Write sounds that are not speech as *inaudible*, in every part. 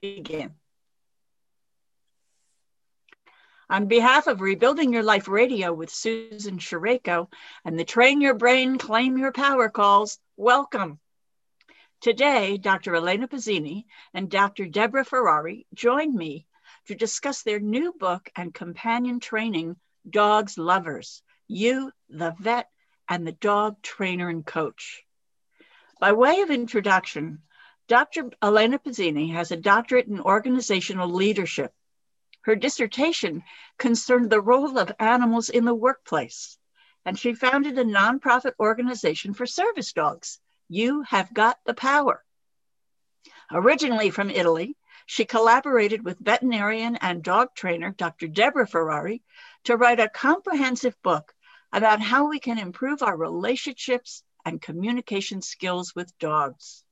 begin. On behalf of Rebuilding Your Life Radio with Susan Shareko and the Train Your Brain, Claim Your Power calls, welcome. Today, Dr. Elena Pizzini and Dr. Deborah Ferrari join me to discuss their new book and companion training, Dogs Lovers You, the Vet, and the Dog Trainer and Coach. By way of introduction, Dr. Elena Pizzini has a doctorate in organizational leadership. Her dissertation concerned the role of animals in the workplace, and she founded a nonprofit organization for service dogs. You have got the power. Originally from Italy, she collaborated with veterinarian and dog trainer Dr. Deborah Ferrari to write a comprehensive book about how we can improve our relationships and communication skills with dogs.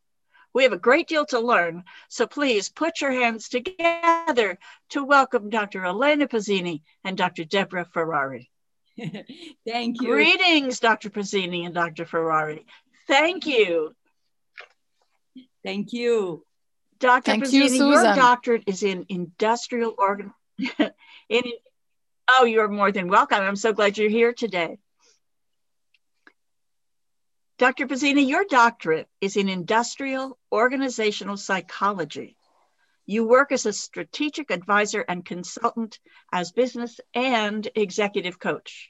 We have a great deal to learn, so please put your hands together to welcome Dr. Elena Pazzini and Dr. Deborah Ferrari. *laughs* Thank you. Greetings, Dr. Pazzini and Dr. Ferrari. Thank you. Thank you. Dr. Thank Pizzini, you, Susan. your doctorate is in industrial organ. *laughs* in, oh, you're more than welcome. I'm so glad you're here today. Dr. Pizzini, your doctorate is in industrial organizational psychology. You work as a strategic advisor and consultant as business and executive coach.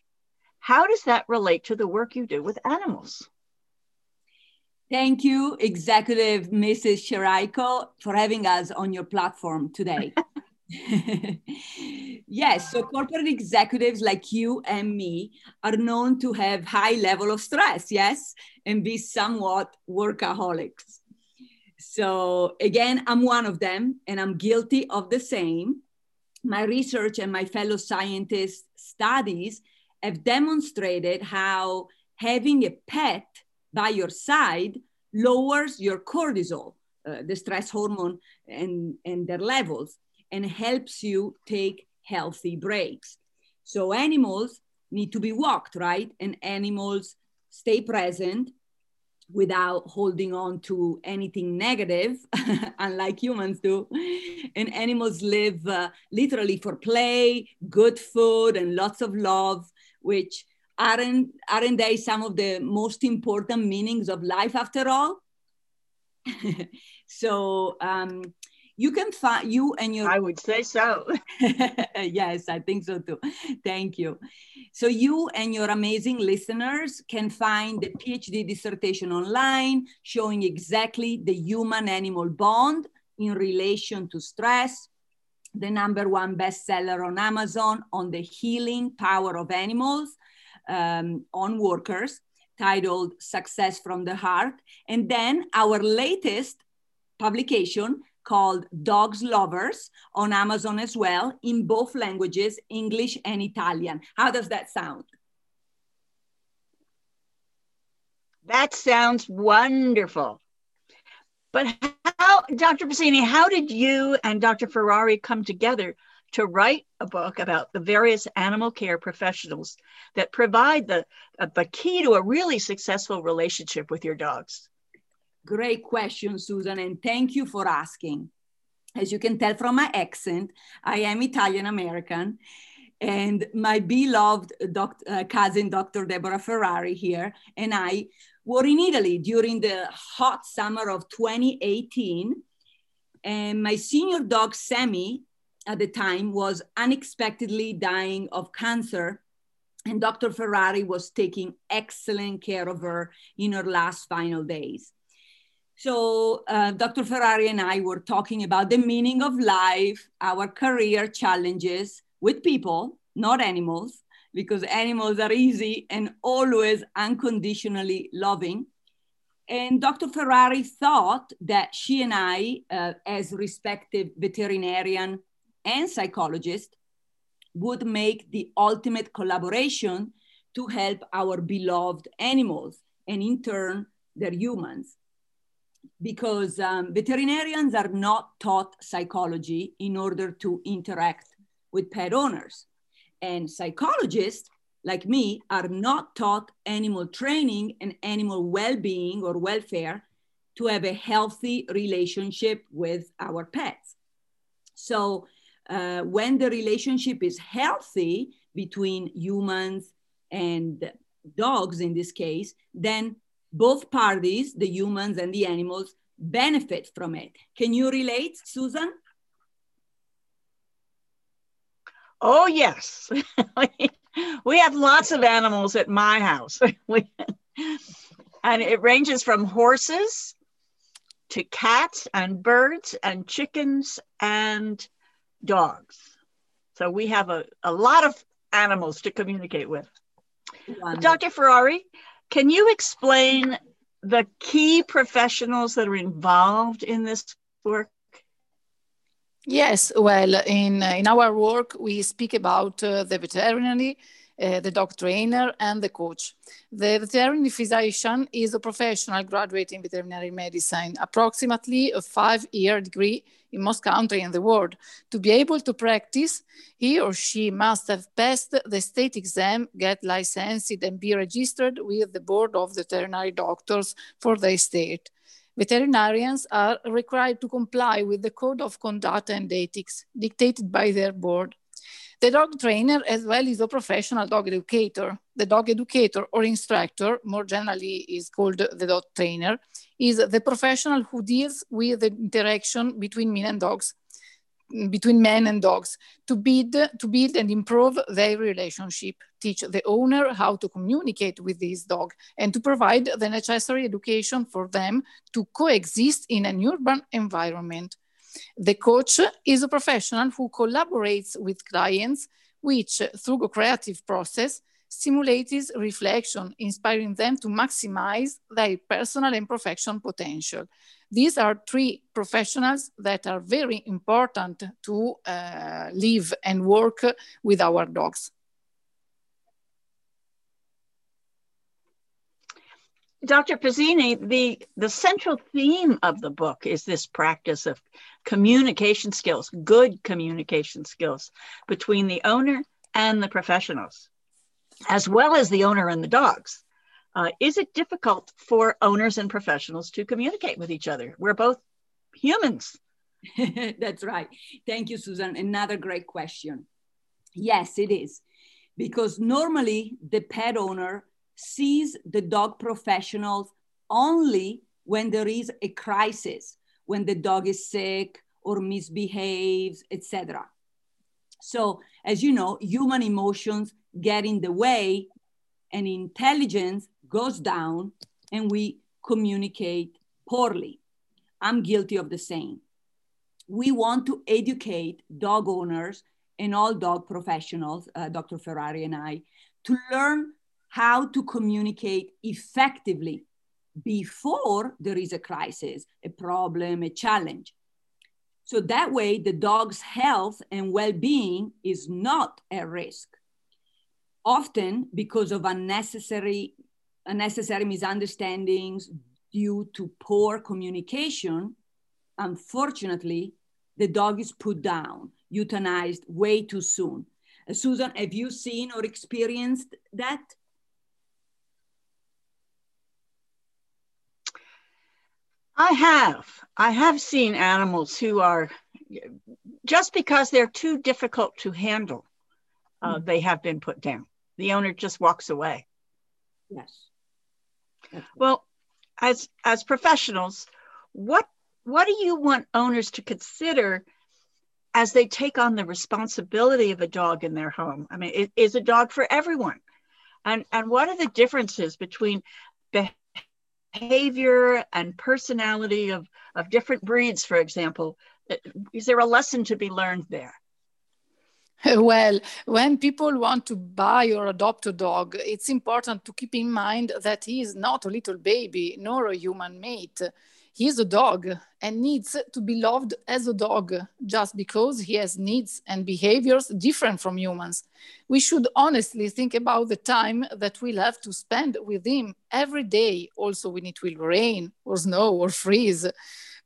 How does that relate to the work you do with animals? Thank you, Executive Mrs. Shiraiko, for having us on your platform today. *laughs* *laughs* yes, so corporate executives like you and me are known to have high level of stress, yes, and be somewhat workaholics. So again, I'm one of them and I'm guilty of the same. My research and my fellow scientists' studies have demonstrated how having a pet by your side lowers your cortisol, uh, the stress hormone, and, and their levels and helps you take healthy breaks. So animals need to be walked, right? And animals stay present without holding on to anything negative, *laughs* unlike humans do. And animals live uh, literally for play, good food, and lots of love, which aren't, aren't they some of the most important meanings of life after all? *laughs* so um, you can find you and your i would say so. *laughs* Yes i think so too. Thank you. So you and your amazing listeners can find the phd dissertation online showing exactly the human animal bond in relation to stress the number one bestseller on amazon on the healing power of animals um, on workers titled success from the heart. And then our latest publication called Dogs Lovers on Amazon as well in both languages, English and Italian. How does that sound? That sounds wonderful. But how, Dr. Pizzini, how did you and Dr. Ferrari come together to write a book about the various animal care professionals that provide the, the key to a really successful relationship with your dogs? Great question, Susan, and thank you for asking. As you can tell from my accent, I am Italian American, and my beloved uh, cousin, Dr. Deborah Ferrari, here, and I were in Italy during the hot summer of 2018. And my senior dog, Sammy, at the time was unexpectedly dying of cancer and Dr. Ferrari was taking excellent care of her in her last final days. So uh, Dr. Ferrari and I were talking about the meaning of life, our career challenges with people, not animals, because animals are easy and always unconditionally loving. And Dr. Ferrari thought that she and I, uh, as respective veterinarian and psychologist, would make the ultimate collaboration to help our beloved animals and in turn their humans because um, veterinarians are not taught psychology in order to interact with pet owners. And psychologists, like me, are not taught animal training and animal well being or welfare to have a healthy relationship with our pets. So uh, when the relationship is healthy between humans and dogs in this case, then both parties, the humans and the animals, benefit from it. Can you relate, Susan? Oh, yes. *laughs* we have lots of animals at my house. *laughs* and it ranges from horses to cats and birds and chickens and dogs. So we have a, a lot of animals to communicate with. Wonderful. Dr. Ferrari, can you explain the key professionals that are involved in this work? Yes, well, in, in our work, we speak about uh, the veterinary, uh, the dog trainer, and the coach. The veterinary physician is a professional graduate in veterinary medicine, approximately a five year degree in most countries in the world. To be able to practice, he or she must have passed the state exam, get licensed, and be registered with the board of veterinary doctors for their state. Veterinarians are required to comply with the code of conduct and ethics dictated by their board. The dog trainer, as well, is a professional dog educator. The dog educator or instructor, more generally is called the dog trainer, is the professional who deals with the interaction between men and dogs, between men and dogs, to build, to build and improve their relationship, teach the owner how to communicate with his dog, and to provide the necessary education for them to coexist in an urban environment. The coach is a professional who collaborates with clients, which through a creative process stimulates reflection, inspiring them to maximize their personal and professional potential. These are three professionals that are very important to uh, live and work with our dogs. Dr. Pizzini, the, the central theme of the book is this practice of communication skills, good communication skills between the owner and the professionals, as well as the owner and the dogs. Uh, is it difficult for owners and professionals to communicate with each other? We're both humans. *laughs* That's right. Thank you, Susan. Another great question. Yes, it is. Because normally the pet owner sees the dog professionals only when there is a crisis, when the dog is sick or misbehaves, etc. So, as you know, human emotions get in the way and intelligence goes down and we communicate poorly. I'm guilty of the same. We want to educate dog owners and all dog professionals, uh, Dr. Ferrari and I, to learn how to communicate effectively before there is a crisis, a problem, a challenge. So that way, the dog's health and well being is not at risk. Often, because of unnecessary, unnecessary misunderstandings due to poor communication, unfortunately, the dog is put down, euthanized way too soon. Uh, Susan, have you seen or experienced that? I have. I have seen animals who are just because they're too difficult to handle, uh, mm. they have been put down. The owner just walks away. Yes. Well, as as professionals, what what do you want owners to consider as they take on the responsibility of a dog in their home? I mean, it is a dog for everyone, and and what are the differences between behavior and personality of, of different breeds, for example? Eh, is there a lesson to be learned there? *laughs* Well, when people want to buy or adopt a dog, it's important to keep in mind that he is not a little baby nor a human mate. He is a dog and needs to be loved as a dog just because he has needs and behaviors different from humans. We should honestly think about the time that we'll have to spend with him every day, also when it will rain or snow or freeze.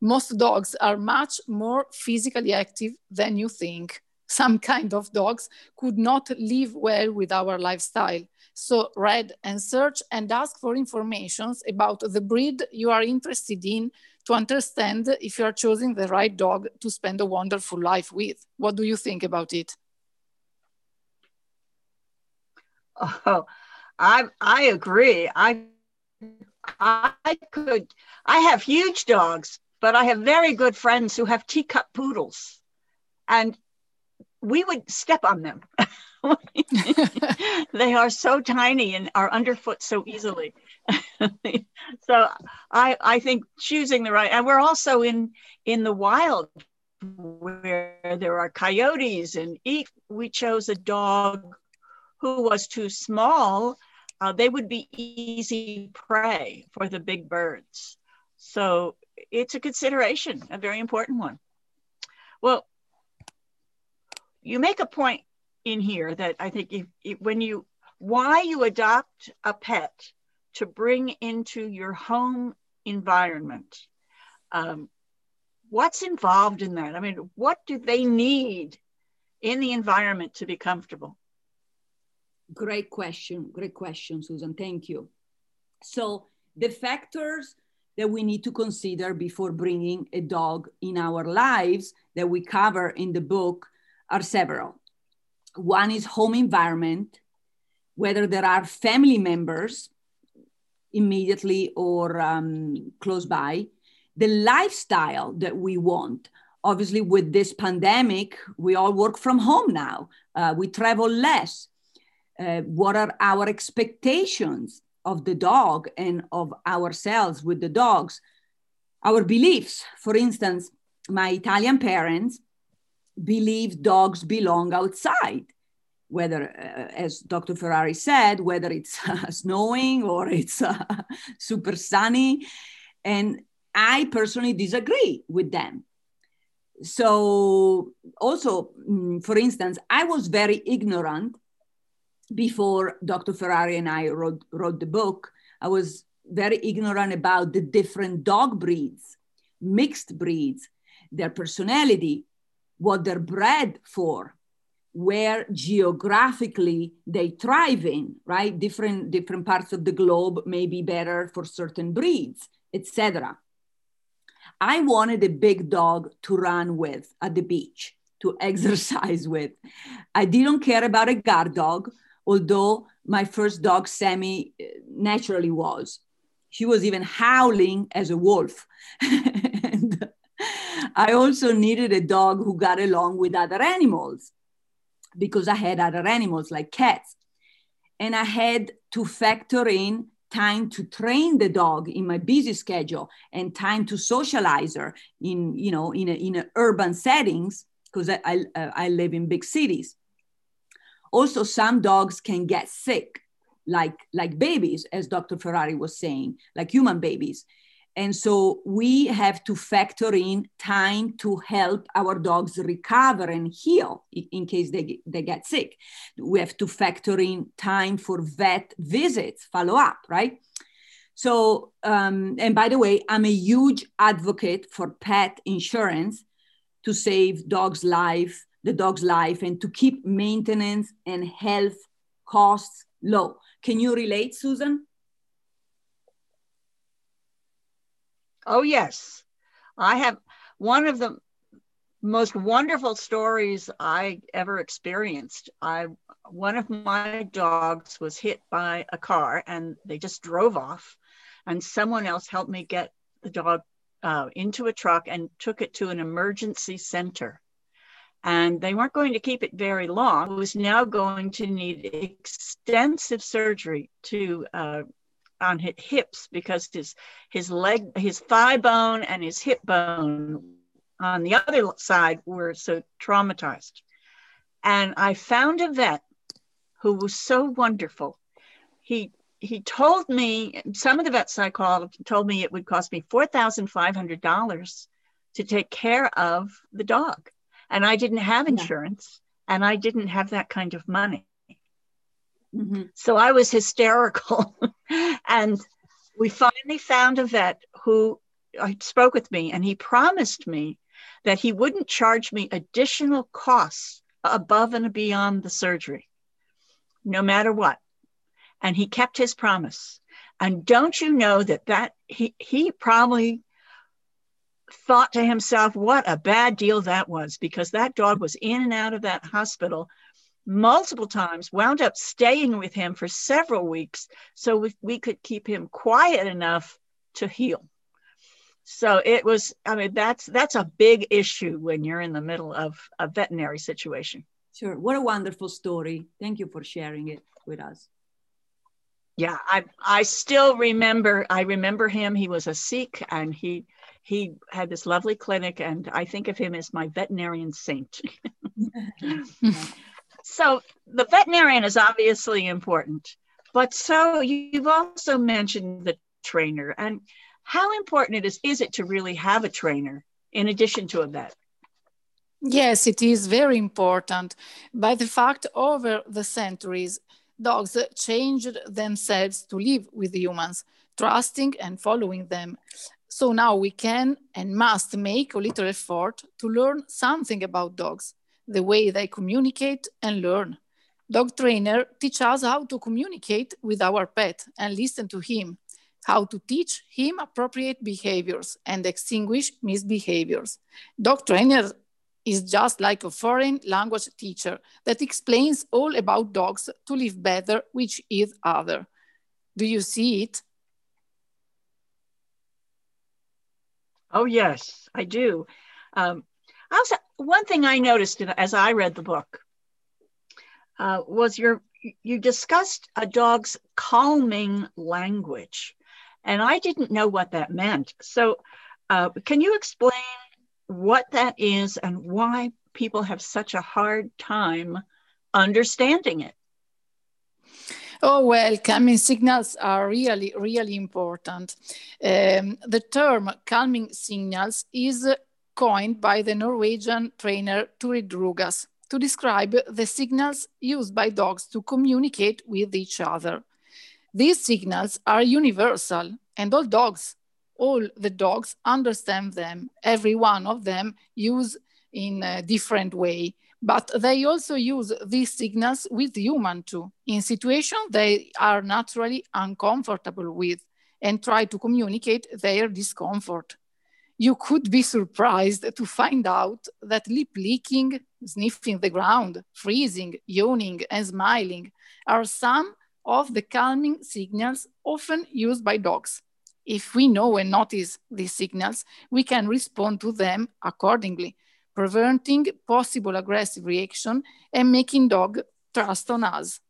Most dogs are much more physically active than you think. Some kind of dogs could not live well with our lifestyle. So read and search and ask for informations about the breed you are interested in to understand if you are choosing the right dog to spend a wonderful life with. What do you think about it? Oh, I I agree. I I could I have huge dogs, but I have very good friends who have teacup poodles. And we would step on them. *laughs* they are so tiny and are underfoot so easily. *laughs* so I I think choosing the right and we're also in in the wild where there are coyotes and eat we chose a dog who was too small uh, they would be easy prey for the big birds so it's a consideration a very important one well you make a point in here that I think if, if, when you why you adopt a pet to bring into your home environment. Um, what's involved in that? I mean, what do they need in the environment to be comfortable? Great question. Great question, Susan. Thank you. So, the factors that we need to consider before bringing a dog in our lives that we cover in the book are several. One is home environment, whether there are family members immediately or um, close by, the lifestyle that we want. Obviously, with this pandemic, we all work from home now, uh, we travel less. Uh, what are our expectations of the dog and of ourselves with the dogs? Our beliefs, for instance, my Italian parents believe dogs belong outside whether, uh, as Dr. Ferrari said, whether it's uh, *laughs* snowing or it's uh, *laughs* super sunny. And I personally disagree with them. So, also, mm, for instance, I was very ignorant before Dr. Ferrari and I wrote, wrote the book. I was very ignorant about the different dog breeds, mixed breeds, their personality, what they're bred for where geographically they thrive in right? Different different parts of the globe may be better for certain breeds etc i wanted a big dog to run with at the beach to *laughs* exercise with. I didn't care about a guard dog although my first dog sammy eh, naturally was. She was even howling as a wolf *laughs* i also needed a dog who got along with other animals because I had other animals like cats. And I had to factor in time to train the dog in my busy schedule and time to socialize her in, you know, in, a, in a urban settings because I, I, I live in big cities. Also, some dogs can get sick, like, like babies, as Dr. Ferrari was saying, like human babies. And so we have to factor in time to help our dogs recover and heal in case they, they get sick. We have to factor in time for vet visits, follow up, right? So, um, and by the way, I'm a huge advocate for pet insurance to save dog's life, the dog's life, and to keep maintenance and health costs low. Can you relate, Susan? Oh, yes. I have one of the most wonderful stories I ever experienced. I one of my dogs was hit by a car and they just drove off and someone else helped me get the dog uh, into a truck and took it to an emergency center. And they weren't going to keep it very long. It was now going to need extensive surgery to uh, on his hips because his his leg his thigh bone and his hip bone on the other side were so traumatized. And i found a vet who was so wonderful. He he told me some of the vets i called told me it would cost me $4500 to take care of the dog. And i didn't have insurance yeah. and i didn't have that kind of money Mm-hmm. So I was hysterical. *laughs* and we finally found a vet who uh, spoke with me and he promised me that he wouldn't charge me additional costs above and beyond the surgery, no matter what. And he kept his promise. And don't you know that that he, he probably thought to himself, what a bad deal that was, because that dog was in and out of that hospital multiple times, wound up staying with him for several weeks so we, we could keep him quiet enough to heal. So it was, I mean, that's that's a big issue when you're in the middle of a veterinary situation. Sure. What a wonderful story. Thank you for sharing it with us. Yeah, I I still remember I remember him. He was a Sikh and he he had this lovely clinic and I think of him as my veterinarian saint. *laughs* *laughs* so the veterinarian is obviously important, but so you've also mentioned the trainer and how important it is is it to really have a trainer in addition to a vet? Yes, it is very important. By the fact, over the centuries, dogs changed themselves to live with humans, trusting and following them. So now we can and must make a little effort to learn something about dogs, the way they communicate and learn. Dog trainer teach us how to communicate with our pet and listen to him how to teach him appropriate behaviors and extinguish misbehaviors. Dog trainer is just like a foreign language teacher that explains all about dogs to live better with each other. Do you see it? Oh, yes, I do. Um, also, one thing I noticed as I read the book uh, was your you discussed a dog's calming language. And I didn't know what that meant. So, uh, can you explain what that is and why people have such a hard time understanding it? Oh, well, calming signals are really, really important. Um, the term calming signals is coined by the Norwegian trainer Turid Rugaas to describe the signals used by dogs to communicate with each other. These signals are universal, and all dogs, all the dogs understand them. Every one of them use in a different way, but they also use these signals with human too, in situations they are naturally uncomfortable with, and try to communicate their discomfort. You could be surprised to find out that lip licking, sniffing the ground, freezing, yawning, and smiling are some of the calming signals often used by dogs. If we know and notice these signals, we can respond to them accordingly, preventing possible aggressive reaction and making dog trust on us.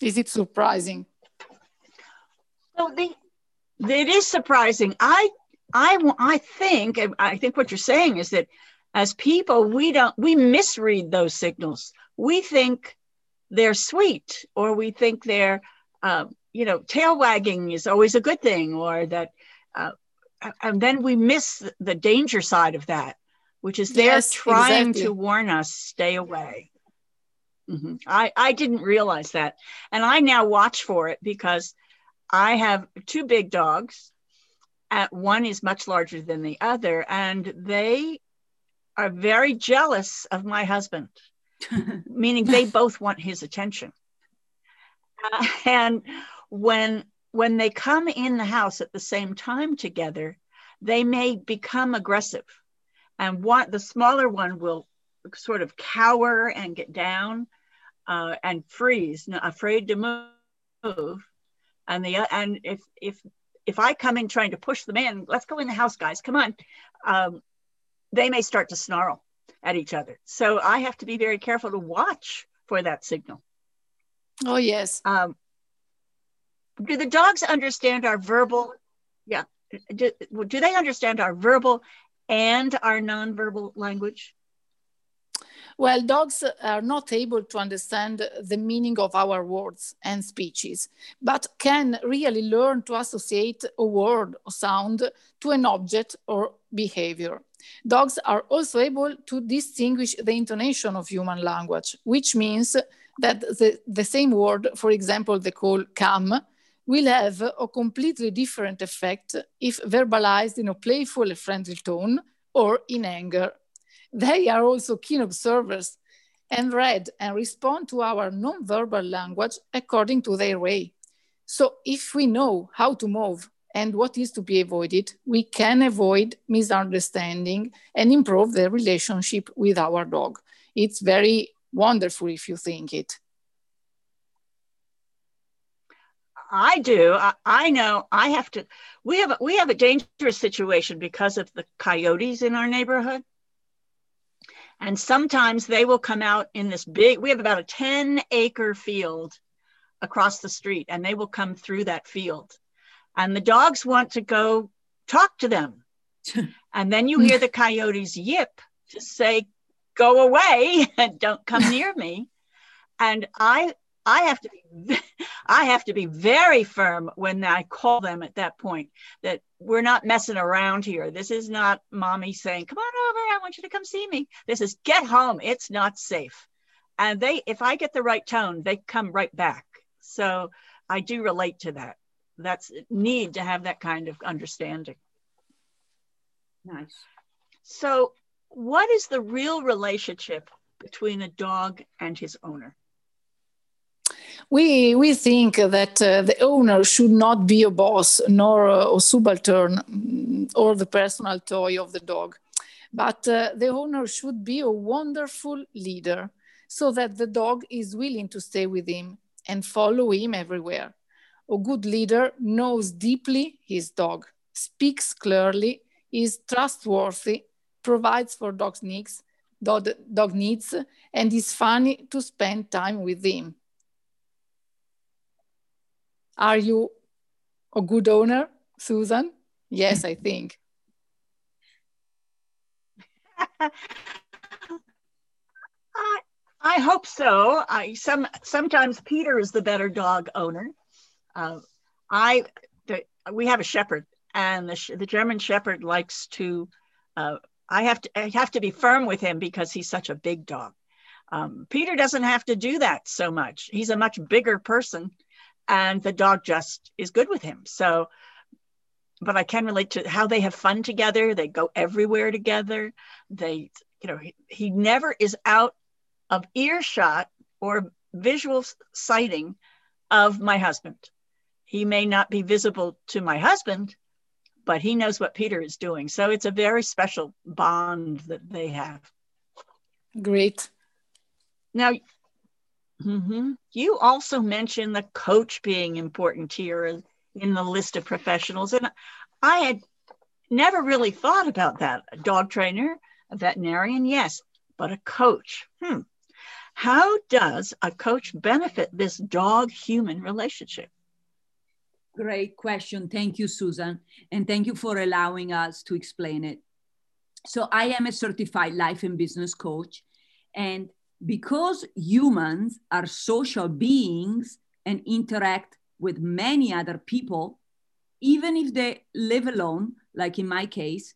Is it surprising? So the, it is surprising. I, I, I think, I think what you're saying is that as people, we don't, we misread those signals. We think they're sweet or we think they're uh, you know tail wagging is always a good thing or that uh, and then we miss the danger side of that which is they're yes, trying exactly. to warn us stay away mm-hmm. I, I didn't realize that and i now watch for it because i have two big dogs At one is much larger than the other and they are very jealous of my husband *laughs* meaning they both want his attention. Uh, and when when they come in the house at the same time together, they may become aggressive. And what the smaller one will sort of cower and get down uh, and freeze, afraid to move. And the and if if if I come in trying to push them in, let's go in the house, guys, come on. Um, they may start to snarl at each other. So I have to be very careful to watch for that signal. Oh, yes. Um, do the dogs understand our verbal? Yeah. Do, do they understand our verbal and our nonverbal language? Well, dogs are not able to understand the meaning of our words and speeches, but can really learn to associate a word or sound to an object or behavior. Dogs are also able to distinguish the intonation of human language, which means that the, the same word, for example, the call come, will have a completely different effect if verbalized in a playful and friendly tone or in anger. They are also keen observers and read and respond to our nonverbal language according to their way. So if we know how to move and what is to be avoided, we can avoid misunderstanding and improve the relationship with our dog. It's very wonderful if you think it. I do. I, I, know I have to. We have we have a dangerous situation because of the coyotes in our neighborhood, and sometimes they will come out in this big. We have about a ten acre field across the street, and they will come through that field, and the dogs want to go talk to them, *laughs* and then you hear the coyotes yip to say, "Go away and don't come near me," and I I have to be *laughs* I have to be very firm when I call them at that point that we're not messing around here. This is not mommy saying, "Come on over, I want you to come see me." This is get home. It's not safe. And they if I get the right tone, they come right back. So I do relate to that. That's need to have that kind of understanding. Nice. So what is the real relationship between a dog and his owner? We we think that uh, the owner should not be a boss nor a, a subaltern mm, or the personal toy of the dog. But uh, the owner should be a wonderful leader so that the dog is willing to stay with him and follow him everywhere. A good leader knows deeply his dog speaks clearly is trustworthy provides for dog's needs dog, dog needs and is funny to spend time with him are you a good owner, Susan? Yes, I think. *laughs* I, I hope so. I some sometimes Peter is the better dog owner. Uh, I the, we have a shepherd, and the the German shepherd likes to. Uh, I have to I have to be firm with him because he's such a big dog. Um, Peter doesn't have to do that so much. He's a much bigger person, and the dog just is good with him. So, but I can relate to how they have fun together. They go everywhere together. They, you know, he, he never is out of earshot or visual sighting of my husband. He may not be visible to my husband, but he knows what Peter is doing. So it's a very special bond that they have. Great. Now, Mm-hmm. You also mentioned the coach being important here in the list of professionals. And I had never really thought about that. A dog trainer, a veterinarian, yes, but a coach. Hmm. How does a coach benefit this dog human relationship? Great question. Thank you, Susan. And thank you for allowing us to explain it. So, I am a certified life and business coach. And because humans are social beings and interact with many other people, even if they live alone, like in my case,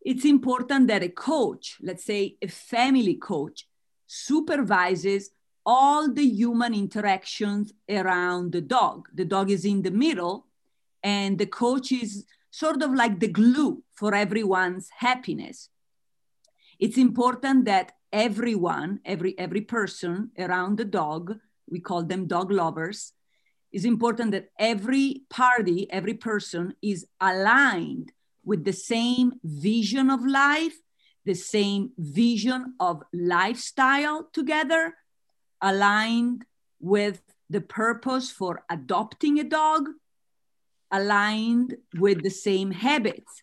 it's important that a coach, let's say a family coach, supervises all the human interactions around the dog. The dog is in the middle, and the coach is sort of like the glue for everyone's happiness. It's important that everyone, every, every person around the dog, we call them dog lovers, it's important that every party, every person is aligned with the same vision of life, the same vision of lifestyle together, aligned with the purpose for adopting a dog, aligned with the same habits,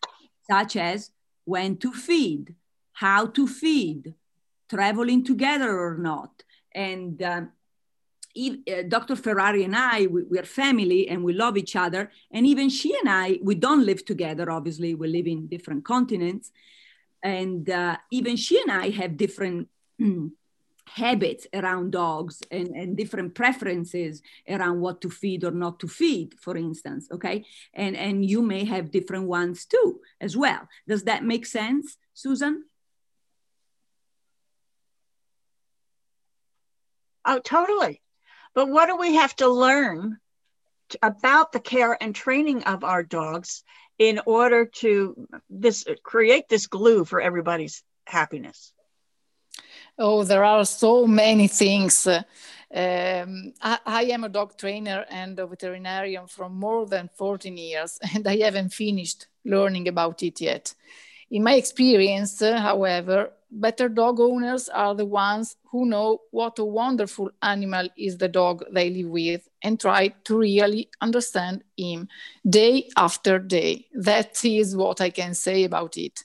such as when to feed, how to feed, traveling together or not. And um, if, uh, Dr. Ferrari and I, we, we, are family and we love each other. And even she and I, we don't live together, obviously, we live in different continents. And uh, even she and I have different *clears throat* habits around dogs and, and different preferences around what to feed or not to feed, for instance. Okay. And, and you may have different ones too, as well. Does that make sense, Susan? Oh, totally. But what do we have to learn about the care and training of our dogs in order to this create this glue for everybody's happiness? Oh, there are so many things. Uh, Um, I, I, am a dog trainer and a veterinarian for more than 14 years, *laughs* and I haven't finished learning about it yet. In my experience, uh, however, better dog owners are the ones who know what a wonderful animal is the dog they live with and try to really understand him day after day. That is what I can say about it.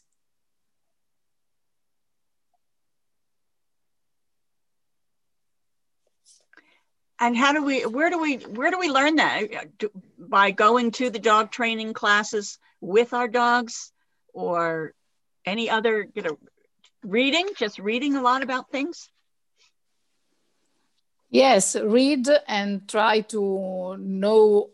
and how do we where do we where do we learn that uh, by going to the dog training classes with our dogs or any other you know reading just reading a lot about things? Yes read and try to know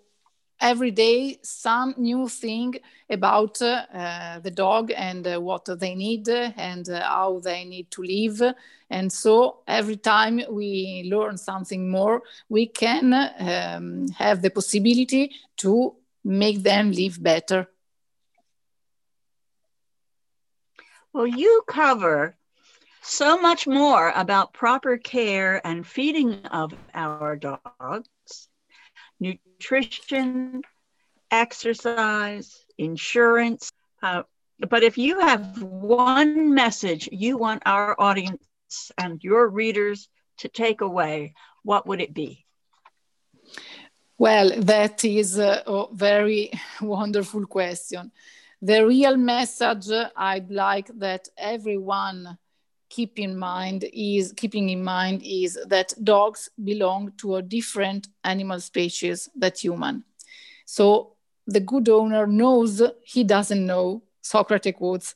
every day some new thing about uh, the dog and uh, what they need and uh, how they need to live. And so every time we learn something more we can um, have the possibility to make them live better well you cover so much more about proper care and feeding of our dogs nutrition, exercise, insurance. Uh, but if you have one message you want our audience and your readers to take away, what would it be? Well, that is a very wonderful question. The real message I'd like that everyone keep in mind is keeping in mind is that dogs belong to a different animal species that human. So the good owner knows he doesn't know, Socrates quotes.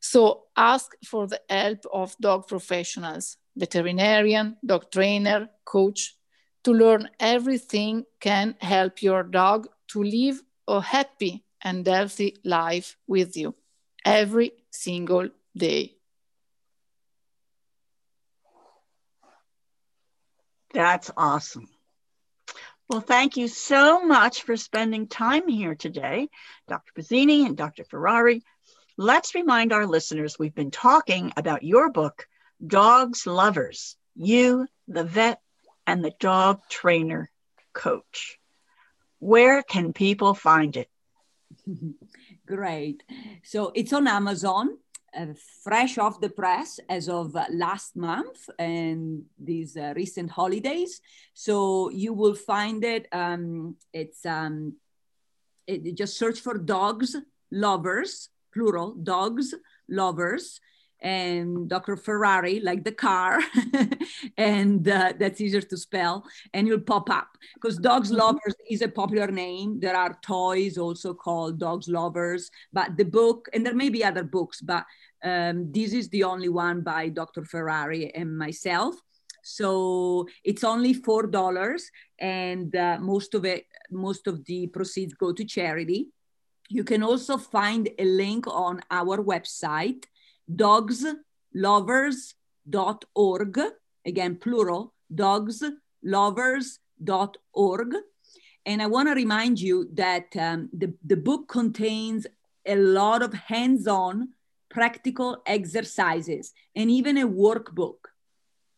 So ask for the help of dog professionals, veterinarian, dog trainer, coach, to learn everything can help your dog to live a happy and healthy life with you every single day. That's awesome. Well, thank you so much for spending time here today, Dr. Pizzini and Dr. Ferrari. Let's remind our listeners we've been talking about your book, Dogs Lovers You, the Vet, and the Dog Trainer Coach. Where can people find it? *laughs* Great. So it's on Amazon uh, fresh off the press as of last month and these uh, recent holidays. So you will find it. Um, it's um, it, just search for dogs lovers, plural, dogs lovers, and Dr. Ferrari, like the car, *laughs* and uh, that's easier to spell, and you'll pop up because Dogs mm-hmm. Lovers is a popular name. There are toys also called Dogs Lovers, but the book, and there may be other books, but um, this is the only one by Dr. Ferrari and myself. So it's only four dollars, and uh, most of it, most of the proceeds go to charity. You can also find a link on our website dogslovers.org, again, plural, dogslovers.org. And I want to remind you that um, the, the book contains a lot of hands on practical exercises and even a workbook.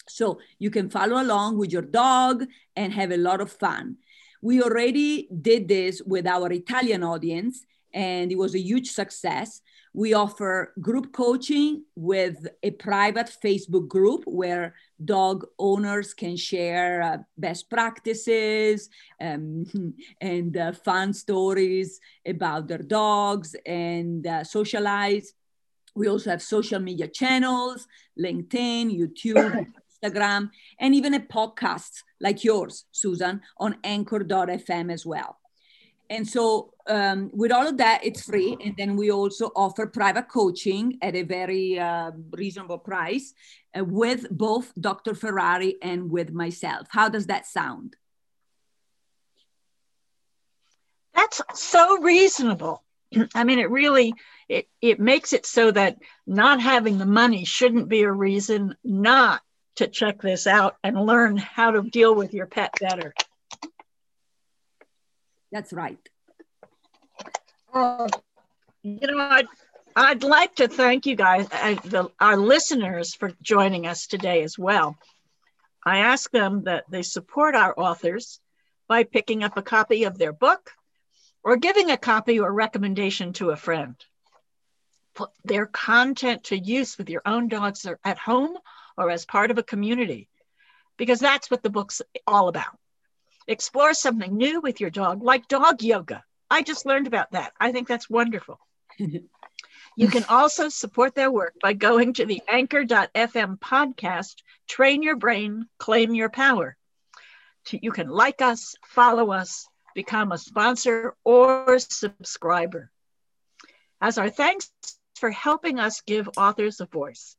So you can follow along with your dog and have a lot of fun. We already did this with our Italian audience, and it was a huge success. We offer group coaching with a private Facebook group where dog owners can share uh, best practices um, *laughs* and uh, fun stories about their dogs and uh, socialize. We also have social media channels, LinkedIn, YouTube, *coughs* Instagram, and even a podcast like yours, Susan, on anchor.fm as well. And so, um, with all of that, it's free. And then we also offer private coaching at a very uh, reasonable price uh, with both Dr. Ferrari and with myself. How does that sound? That's so reasonable. *clears throat* I mean, it really it, it makes it so that not having the money shouldn't be a reason not to check this out and learn how to deal with your pet better. That's right. Uh, you know, I'd, I'd like to thank you guys, uh, the, our listeners, for joining us today as well. I ask them that they support our authors by picking up a copy of their book or giving a copy or recommendation to a friend. Put their content to use with your own dogs at home or as part of a community, because that's what the book's all about. Explore something new with your dog, like dog yoga. I just learned about that. I think that's wonderful. *laughs* you can also support their work by going to the anchor.fm podcast, Train Your Brain, Claim Your Power. You can like us, follow us, become a sponsor or subscriber. As our thanks for helping us give authors a voice,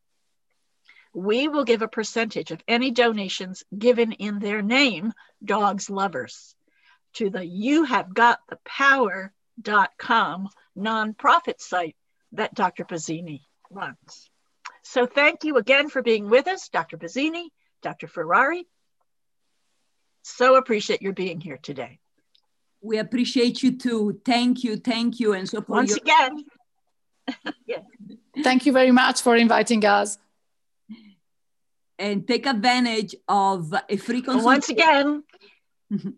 we will give a percentage of any donations given in their name, Dogs Lovers, to the You Have Got the Power.com nonprofit site that Dr. Pizzini runs. So thank you again for being with us, Dr. Pizzini, Dr. Ferrari. So appreciate your being here today. We appreciate you too. Thank you, thank you. And so once your- again, yeah. thank you very much for inviting us and take advantage of a free consultation. Once again, *laughs*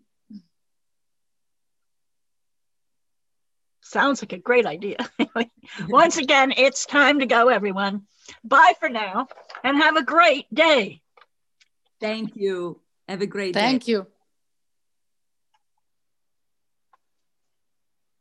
sounds like a great idea. *laughs* *laughs* Once again, it's time to go, everyone. Bye for now and have a great day. Thank you. Have a great Thank day. Thank you.